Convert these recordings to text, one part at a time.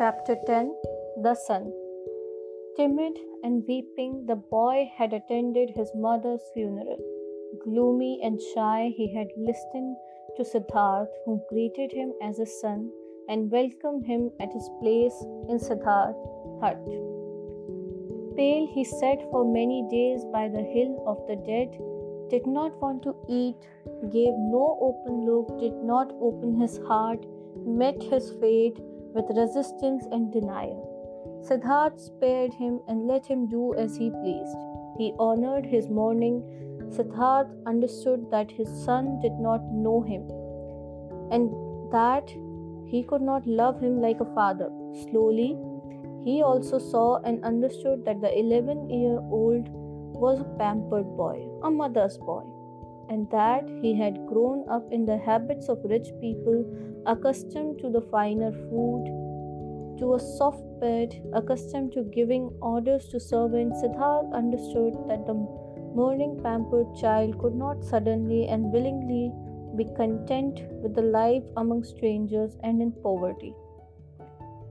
Chapter 10 The Son Timid and weeping, the boy had attended his mother's funeral. Gloomy and shy, he had listened to Siddharth, who greeted him as his son and welcomed him at his place in Siddharth's hut. Pale, he sat for many days by the hill of the dead, did not want to eat, gave no open look, did not open his heart, met his fate with resistance and denial. Siddharth spared him and let him do as he pleased. He honored his mourning. Siddharth understood that his son did not know him and that he could not love him like a father. Slowly, he also saw and understood that the 11 year old was a pampered boy, a mother's boy, and that he had grown up in the habits of rich people accustomed to the finer food, to a soft bed, accustomed to giving orders to servants, Siddharth understood that the mourning, pampered child could not suddenly and willingly be content with the life among strangers and in poverty.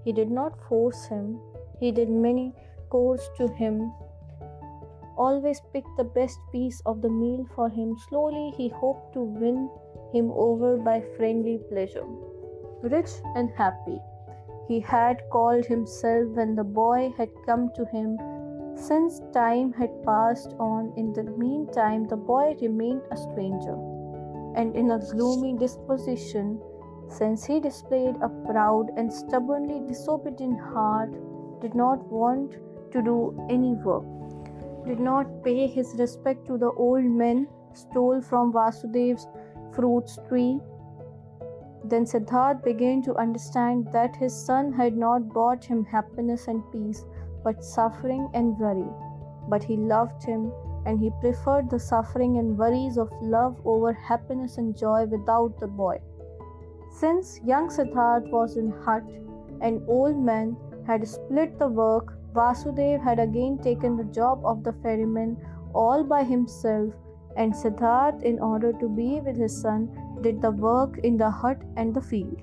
He did not force him, he did many chores to him, always picked the best piece of the meal for him. Slowly, he hoped to win him over by friendly pleasure. Rich and happy, he had called himself when the boy had come to him. Since time had passed on, in the meantime, the boy remained a stranger and in a gloomy disposition, since he displayed a proud and stubbornly disobedient heart, did not want to do any work, did not pay his respect to the old men, stole from Vasudev's fruit tree. Then Siddharth began to understand that his son had not brought him happiness and peace, but suffering and worry. But he loved him, and he preferred the suffering and worries of love over happiness and joy without the boy. Since young Siddharth was in hut, and old man had split the work, Vasudev had again taken the job of the ferryman all by himself, and Siddharth, in order to be with his son, did the work in the hut and the field.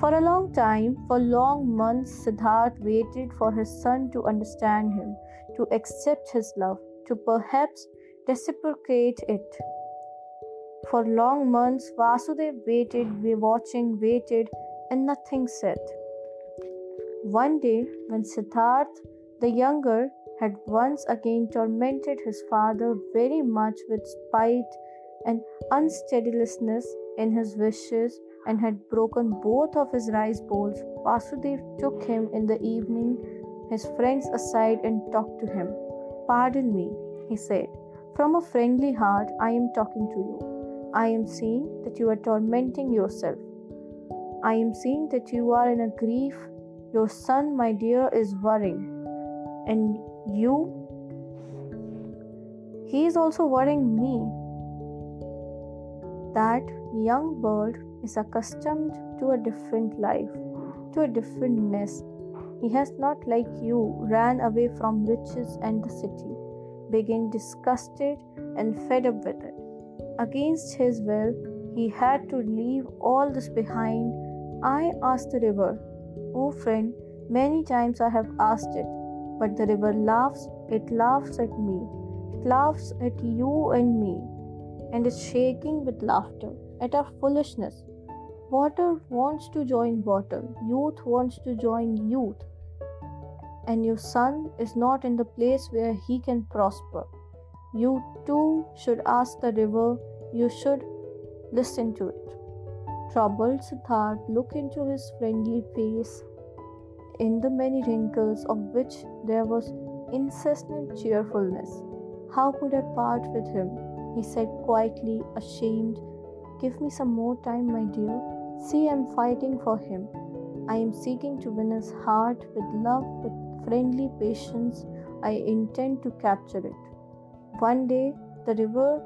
For a long time, for long months, Siddharth waited for his son to understand him, to accept his love, to perhaps reciprocate it. For long months, Vasudev waited, watching, waited, and nothing said. One day, when Siddharth the younger had once again tormented his father very much with spite and unsteadiness in his wishes and had broken both of his rice bowls, Vasudev took him in the evening, his friends aside, and talked to him. Pardon me, he said. From a friendly heart, I am talking to you. I am seeing that you are tormenting yourself. I am seeing that you are in a grief. Your son, my dear, is worrying. And you? He is also worrying me. That young bird is accustomed to a different life, to a different nest. He has not, like you, ran away from riches and the city, being disgusted and fed up with it. Against his will, he had to leave all this behind. I asked the river, Oh friend, many times I have asked it, but the river laughs, it laughs at me, it laughs at you and me, and is shaking with laughter at our foolishness. Water wants to join water, youth wants to join youth, and your son is not in the place where he can prosper. You too should ask the river, you should listen to it. Troubled Siddharth looked into his friendly face, in the many wrinkles of which there was incessant cheerfulness. How could I part with him? He said quietly, ashamed. Give me some more time, my dear. See, I am fighting for him. I am seeking to win his heart with love, with friendly patience. I intend to capture it. One day, the river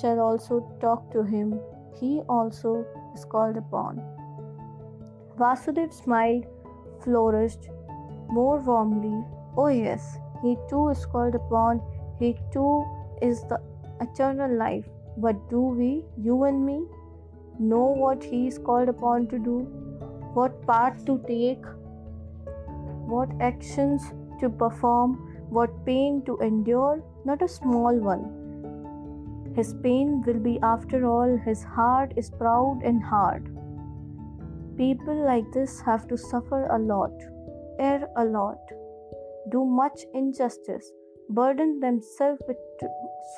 shall also talk to him. He also is called upon. Vasudev smiled, flourished more warmly. Oh, yes, he too is called upon. He too is the eternal life. But do we, you and me, know what he is called upon to do? What part to take? what actions to perform, what pain to endure, not a small one. His pain will be, after all, his heart is proud and hard. People like this have to suffer a lot, err a lot, do much injustice, burden themselves with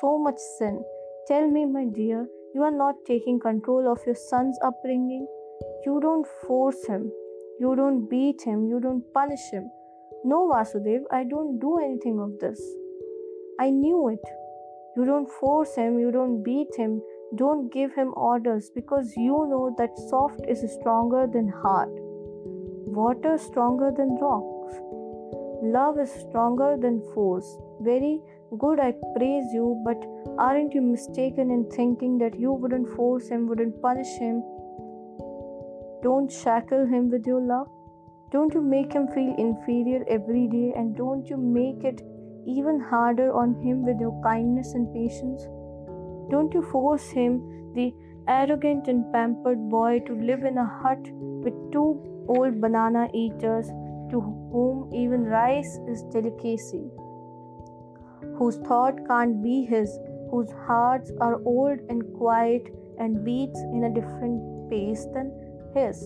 so much sin. Tell me, my dear, you are not taking control of your son's upbringing. You don't force him, you don't beat him, you don't punish him. No, Vasudev, I don't do anything of this. I knew it. You don't force him, you don't beat him, don't give him orders because you know that soft is stronger than hard, water stronger than rocks, love is stronger than force. Very good, I praise you, but aren't you mistaken in thinking that you wouldn't force him, wouldn't punish him? Don't shackle him with your love. Don't you make him feel inferior every day, and don't you make it even harder on him with your kindness and patience? Don't you force him, the arrogant and pampered boy, to live in a hut with two old banana eaters to whom even rice is delicacy, whose thought can't be his, whose hearts are old and quiet and beats in a different pace than his.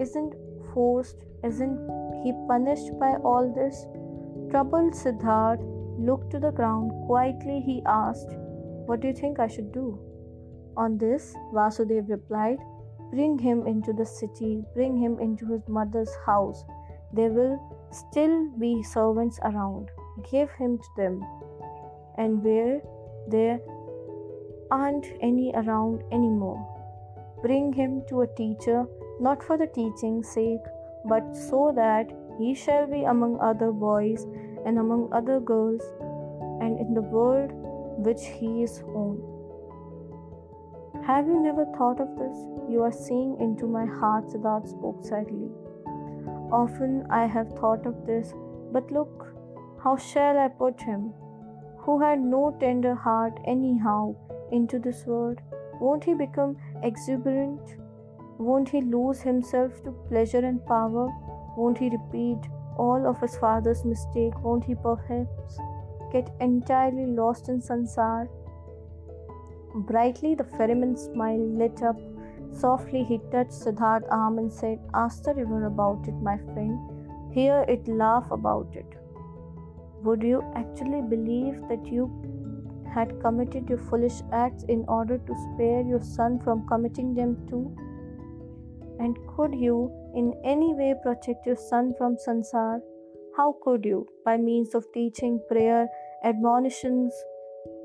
Isn't forced, isn't he punished by all this? Troubled Siddharth looked to the ground. Quietly he asked, what do you think I should do? On this, Vasudev replied, Bring him into the city, bring him into his mother's house. There will still be servants around. Give him to them. And where there aren't any around anymore, bring him to a teacher, not for the teaching's sake, but so that he shall be among other boys and among other girls, and in the world which he is on. Have you never thought of this? You are seeing into my heart, Siddharth spoke sadly. Often I have thought of this, but look, how shall I put him, who had no tender heart anyhow, into this world? Won't he become exuberant? Won't he lose himself to pleasure and power? Won't he repeat all of his father's mistake? Won't he perhaps get entirely lost in sansar. Brightly, the ferryman's smile lit up. Softly, he touched Siddharth's arm and said, Ask the river about it, my friend. Hear it laugh about it. Would you actually believe that you had committed your foolish acts in order to spare your son from committing them too? And could you in any way protect your son from sansar? How could you? By means of teaching, prayer, admonitions.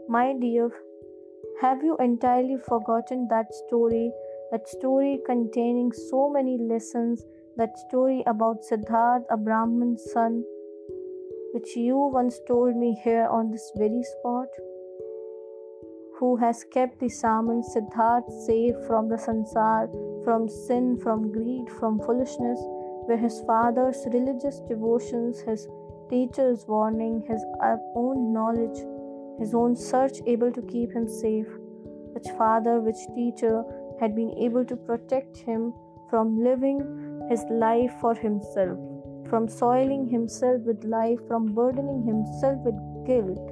My dear, have you entirely forgotten that story? That story containing so many lessons, that story about Siddharth, a Brahman's son, which you once told me here on this very spot? Who has kept the Saman Siddharth safe from the sansar, from sin, from greed, from foolishness, where his father's religious devotions, his teacher's warning, his own knowledge, his own search able to keep him safe. Which father, which teacher had been able to protect him from living his life for himself, from soiling himself with life, from burdening himself with guilt,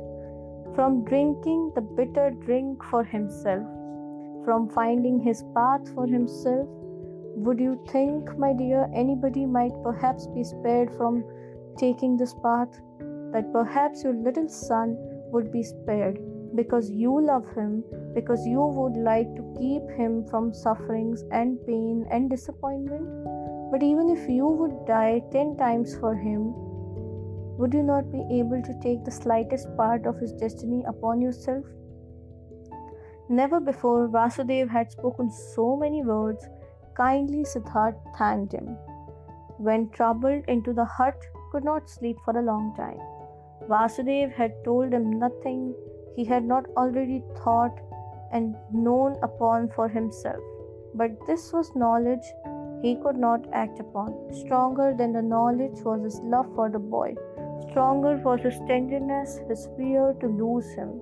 from drinking the bitter drink for himself, from finding his path for himself. Would you think, my dear, anybody might perhaps be spared from taking this path, that perhaps your little son would be spared because you love him, because you would like to keep him from sufferings and pain and disappointment. But even if you would die ten times for him, would you not be able to take the slightest part of his destiny upon yourself? Never before Vasudev had spoken so many words. Kindly Siddharth thanked him. When troubled into the hut could not sleep for a long time. Vasudev had told him nothing he had not already thought and known upon for himself. But this was knowledge he could not act upon. Stronger than the knowledge was his love for the boy. Stronger was his tenderness, his fear to lose him.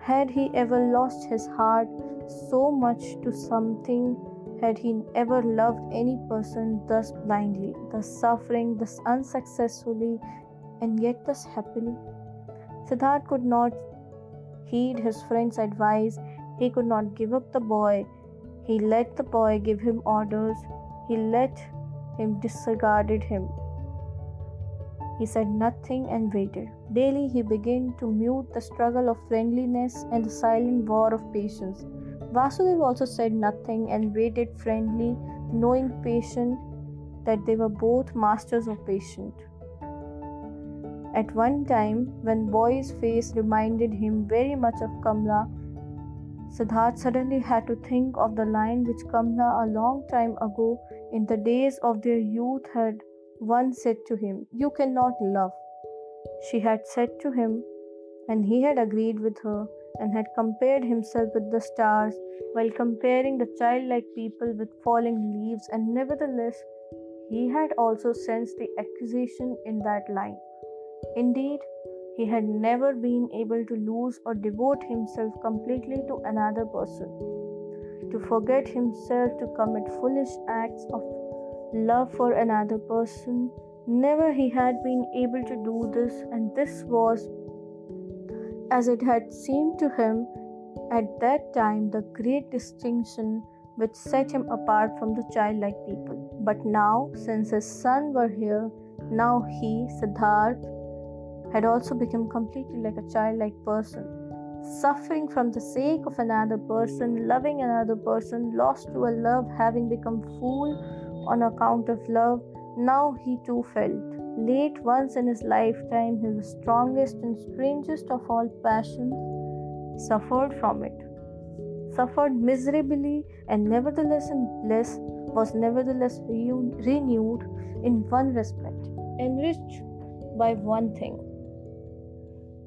Had he ever lost his heart so much to something had he ever loved any person thus blindly, thus suffering, thus unsuccessfully, and yet thus happily? Siddharth could not heed his friend's advice. He could not give up the boy. He let the boy give him orders. He let him disregarded him. He said nothing and waited. Daily he began to mute the struggle of friendliness and the silent war of patience. Vasudev also said nothing and waited friendly, knowing patient that they were both masters of patience. At one time, when boy's face reminded him very much of Kamla, Siddharth suddenly had to think of the line which Kamla a long time ago in the days of their youth had once said to him, You cannot love. She had said to him, and he had agreed with her and had compared himself with the stars while comparing the childlike people with falling leaves, and nevertheless, he had also sensed the accusation in that line. Indeed, he had never been able to lose or devote himself completely to another person, to forget himself to commit foolish acts of love for another person. Never he had been able to do this, and this was, as it had seemed to him at that time, the great distinction which set him apart from the childlike people. But now, since his son were here, now he, Siddharth, had also become completely like a childlike person, suffering from the sake of another person, loving another person, lost to a love, having become fool on account of love, now he too felt. Late once in his lifetime, his strongest and strangest of all passions, suffered from it. Suffered miserably, and nevertheless in bliss, was nevertheless renewed in one respect, enriched by one thing.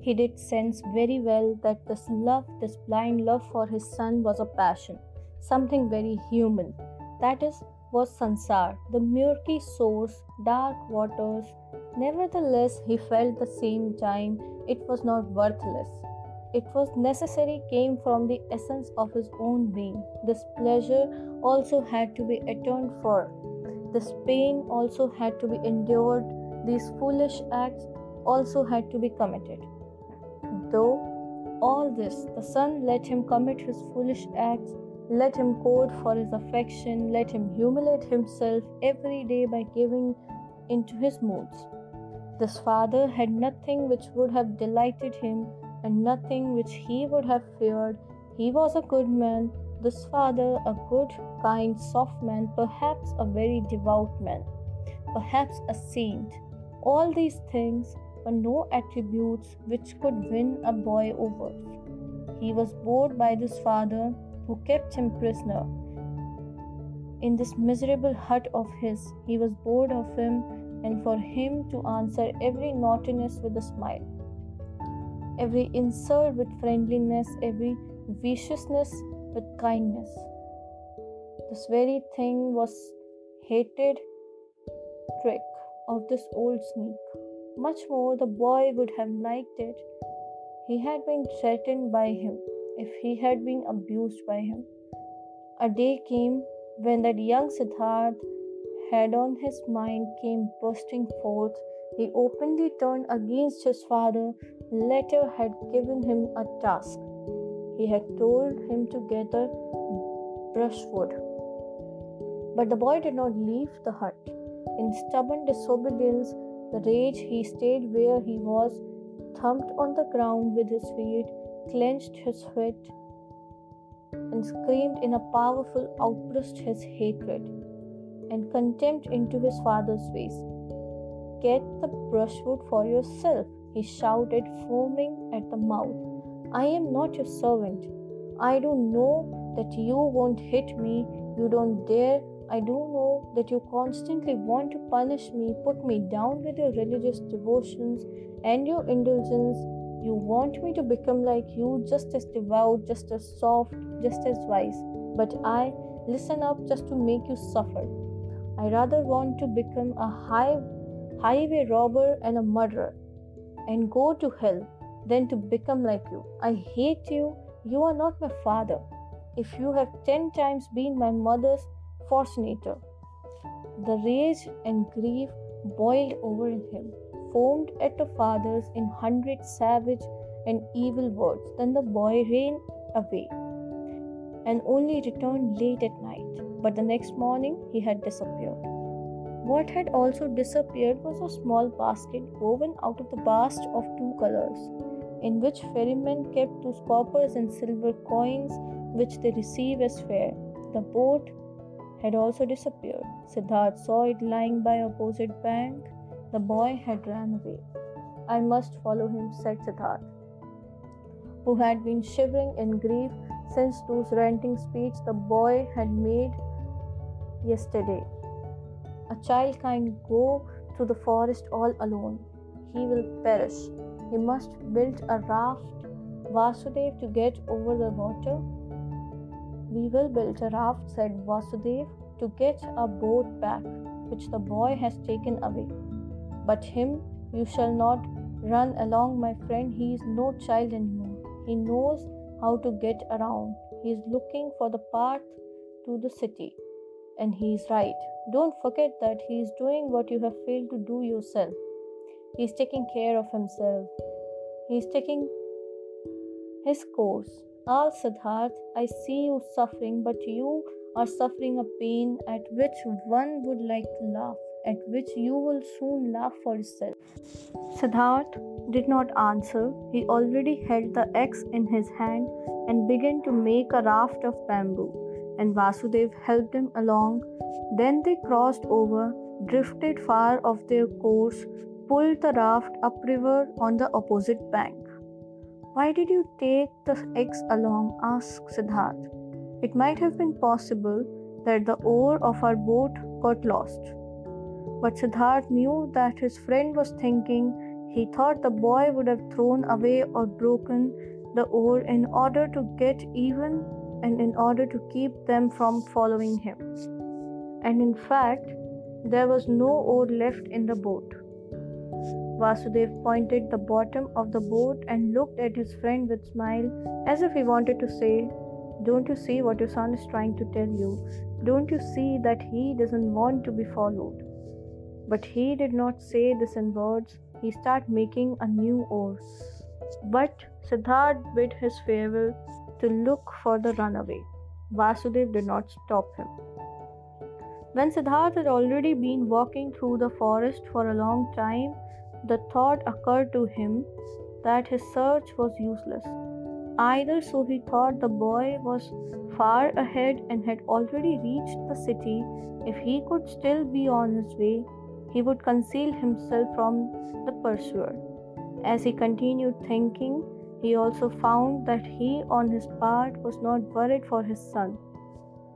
He did sense very well that this love, this blind love for his son, was a passion, something very human. That is, was Sansar, the murky source, dark waters. Nevertheless, he felt the same time it was not worthless. It was necessary, came from the essence of his own being. This pleasure also had to be atoned for. This pain also had to be endured. These foolish acts also had to be committed. Though all this, the son let him commit his foolish acts let him court for his affection, let him humiliate himself every day by giving into his moods. This father had nothing which would have delighted him and nothing which he would have feared. He was a good man, this father a good, kind, soft man, perhaps a very devout man, perhaps a saint. All these things were no attributes which could win a boy over. He was bored by this father who kept him prisoner. In this miserable hut of his, he was bored of him, and for him to answer every naughtiness with a smile, every insult with friendliness, every viciousness with kindness. This very thing was hated trick of this old sneak. Much more the boy would have liked it. He had been threatened by him if he had been abused by him. A day came when that young Siddharth had on his mind came bursting forth. He openly turned against his father. Later had given him a task. He had told him to gather brushwood. But the boy did not leave the hut. In stubborn disobedience, the rage he stayed where he was, thumped on the ground with his feet, clenched his fist, and screamed in a powerful outburst his hatred and contempt into his father's face. Get the brushwood for yourself, he shouted, foaming at the mouth. I am not your servant. I don't know that you won't hit me. You don't dare. I do know that you constantly want to punish me, put me down with your religious devotions and your indulgence you want me to become like you, just as devout, just as soft, just as wise. But I listen up just to make you suffer. I rather want to become a high, highway robber and a murderer and go to hell than to become like you. I hate you. You are not my father. If you have ten times been my mother's Fortunator. The rage and grief boiled over in him, foamed at the fathers in hundred savage and evil words. Then the boy ran away and only returned late at night. But the next morning he had disappeared. What had also disappeared was a small basket woven out of the bast of two colors, in which ferrymen kept those coppers and silver coins which they receive as fare. The boat had also disappeared. Siddharth saw it lying by opposite bank. The boy had run away. I must follow him, said Siddharth, who had been shivering in grief since those ranting speech the boy had made yesterday. A child can't go through the forest all alone. He will perish. He must build a raft, Vasudev, to get over the water. We will build a raft, said Vasudev, to get our boat back, which the boy has taken away. But him you shall not run along, my friend. He is no child anymore. He knows how to get around. He is looking for the path to the city. And he is right. Don't forget that he is doing what you have failed to do yourself. He is taking care of himself. He is taking his course. Ah, Siddharth, I see you suffering, but you are suffering a pain at which one would like to laugh, at which you will soon laugh for yourself. Siddharth did not answer. He already held the axe in his hand and began to make a raft of bamboo, and Vasudev helped him along. Then they crossed over, drifted far off their course, pulled the raft upriver on the opposite bank. Why did you take the axe along? asked Siddharth. It might have been possible that the oar of our boat got lost. But Siddharth knew that his friend was thinking he thought the boy would have thrown away or broken the oar in order to get even and in order to keep them from following him. And in fact, there was no oar left in the boat. Vasudev pointed the bottom of the boat and looked at his friend with smile as if he wanted to say, Don't you see what your son is trying to tell you? Don't you see that he doesn't want to be followed? But he did not say this in words, he started making a new oar. But Siddharth bid his farewell to look for the runaway. Vasudev did not stop him. When Siddharth had already been walking through the forest for a long time, the thought occurred to him that his search was useless. Either so he thought the boy was far ahead and had already reached the city, if he could still be on his way, he would conceal himself from the pursuer. As he continued thinking, he also found that he, on his part, was not worried for his son,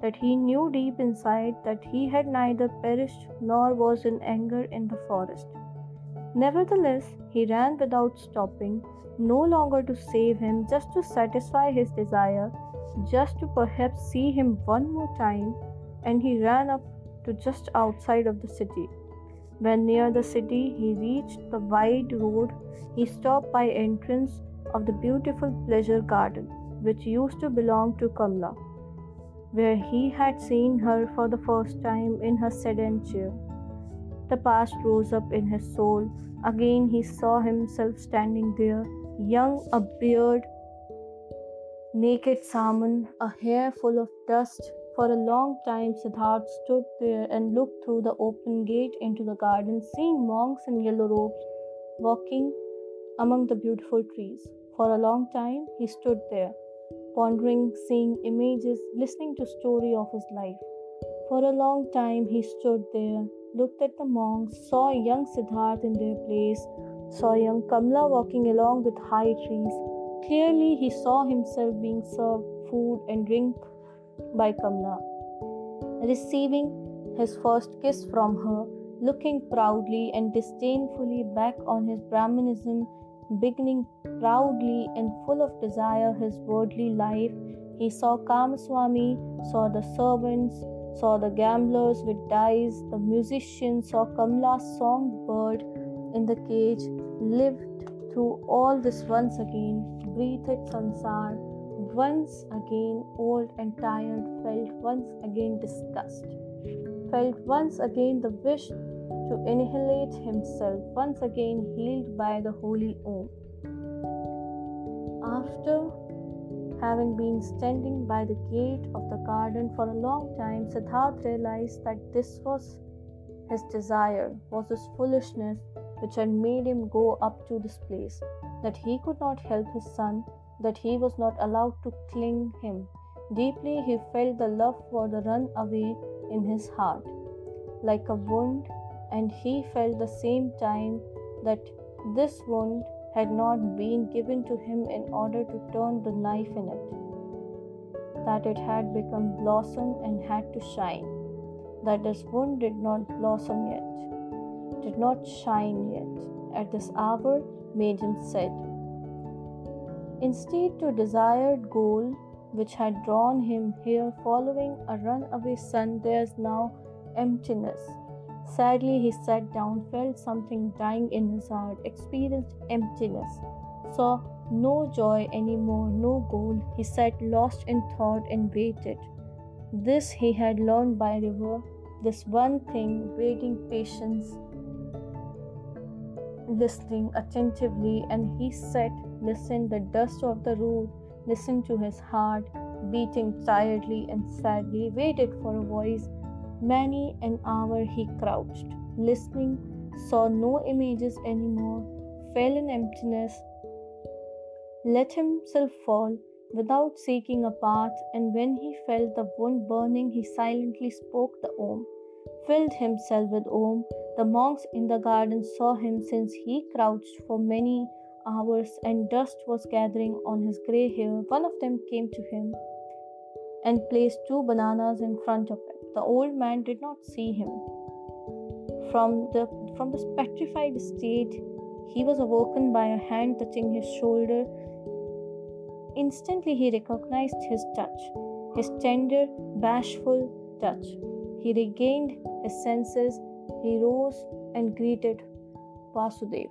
that he knew deep inside that he had neither perished nor was in anger in the forest. Nevertheless, he ran without stopping, no longer to save him, just to satisfy his desire, just to perhaps see him one more time, and he ran up to just outside of the city. When near the city, he reached the wide road. He stopped by entrance of the beautiful pleasure garden, which used to belong to Kamla, where he had seen her for the first time in her sedan chair. The past rose up in his soul. Again, he saw himself standing there, young, a beard, naked Saman, a hair full of dust, for a long time, Siddharth stood there and looked through the open gate into the garden, seeing monks in yellow robes walking among the beautiful trees. For a long time, he stood there, pondering, seeing images, listening to story of his life. For a long time, he stood there, looked at the monks, saw young Siddharth in their place, saw young Kamla walking along with high trees. Clearly, he saw himself being served food and drink by Kamla. Receiving his first kiss from her, looking proudly and disdainfully back on his Brahmanism, beginning proudly and full of desire his worldly life, he saw Kamaswami, saw the servants, saw the gamblers with dice, the musicians, saw Kamla's songbird in the cage, lived through all this once again, breathed sansar once again old and tired, felt once again disgust. felt once again the wish to annihilate himself, once again healed by the holy Om. After having been standing by the gate of the garden for a long time, Siddharth realized that this was his desire, was his foolishness which had made him go up to this place, that he could not help his son, that he was not allowed to cling him. Deeply he felt the love for the run away in his heart, like a wound, and he felt the same time that this wound had not been given to him in order to turn the knife in it, that it had become blossom and had to shine, that this wound did not blossom yet, did not shine yet, at this hour made him sad. Instead, to desired goal which had drawn him here following a runaway son, there is now emptiness. Sadly, he sat down, felt something dying in his heart, experienced emptiness, saw no joy anymore, no goal. He sat lost in thought and waited. This he had learned by river, this one thing, waiting patience, listening attentively, and he sat, listened the dust of the road, listened to his heart beating tiredly and sadly, waited for a voice. Many an hour he crouched, listening, saw no images anymore, fell in emptiness, let himself fall without seeking a path, and when he felt the wound burning, he silently spoke the Om, filled himself with Om. The monks in the garden saw him since he crouched for many hours and dust was gathering on his grey hair. One of them came to him and placed two bananas in front of him. The old man did not see him. From the from this petrified state, he was awoken by a hand touching his shoulder. Instantly he recognized his touch, his tender, bashful touch. He regained his senses. He rose and greeted Vasudev,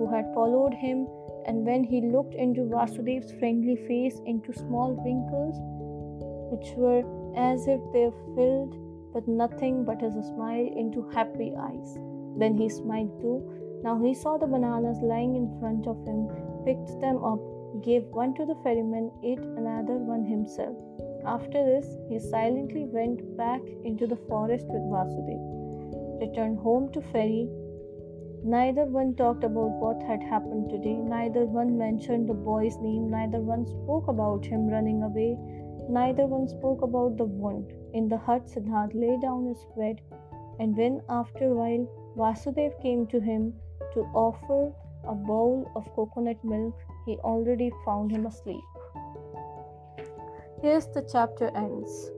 who had followed him, and when he looked into Vasudev's friendly face, into small wrinkles, which were as if they filled with nothing but his smile into happy eyes. Then he smiled too. Now he saw the bananas lying in front of him, picked them up, gave one to the ferryman, ate another one himself. After this, he silently went back into the forest with Vasudev, returned home to ferry. Neither one talked about what had happened today, neither one mentioned the boy's name, neither one spoke about him running away, Neither one spoke about the wound. In the hut, Siddharth lay down his bed, and when after a while Vasudev came to him to offer a bowl of coconut milk, he already found him asleep. Here's the chapter ends.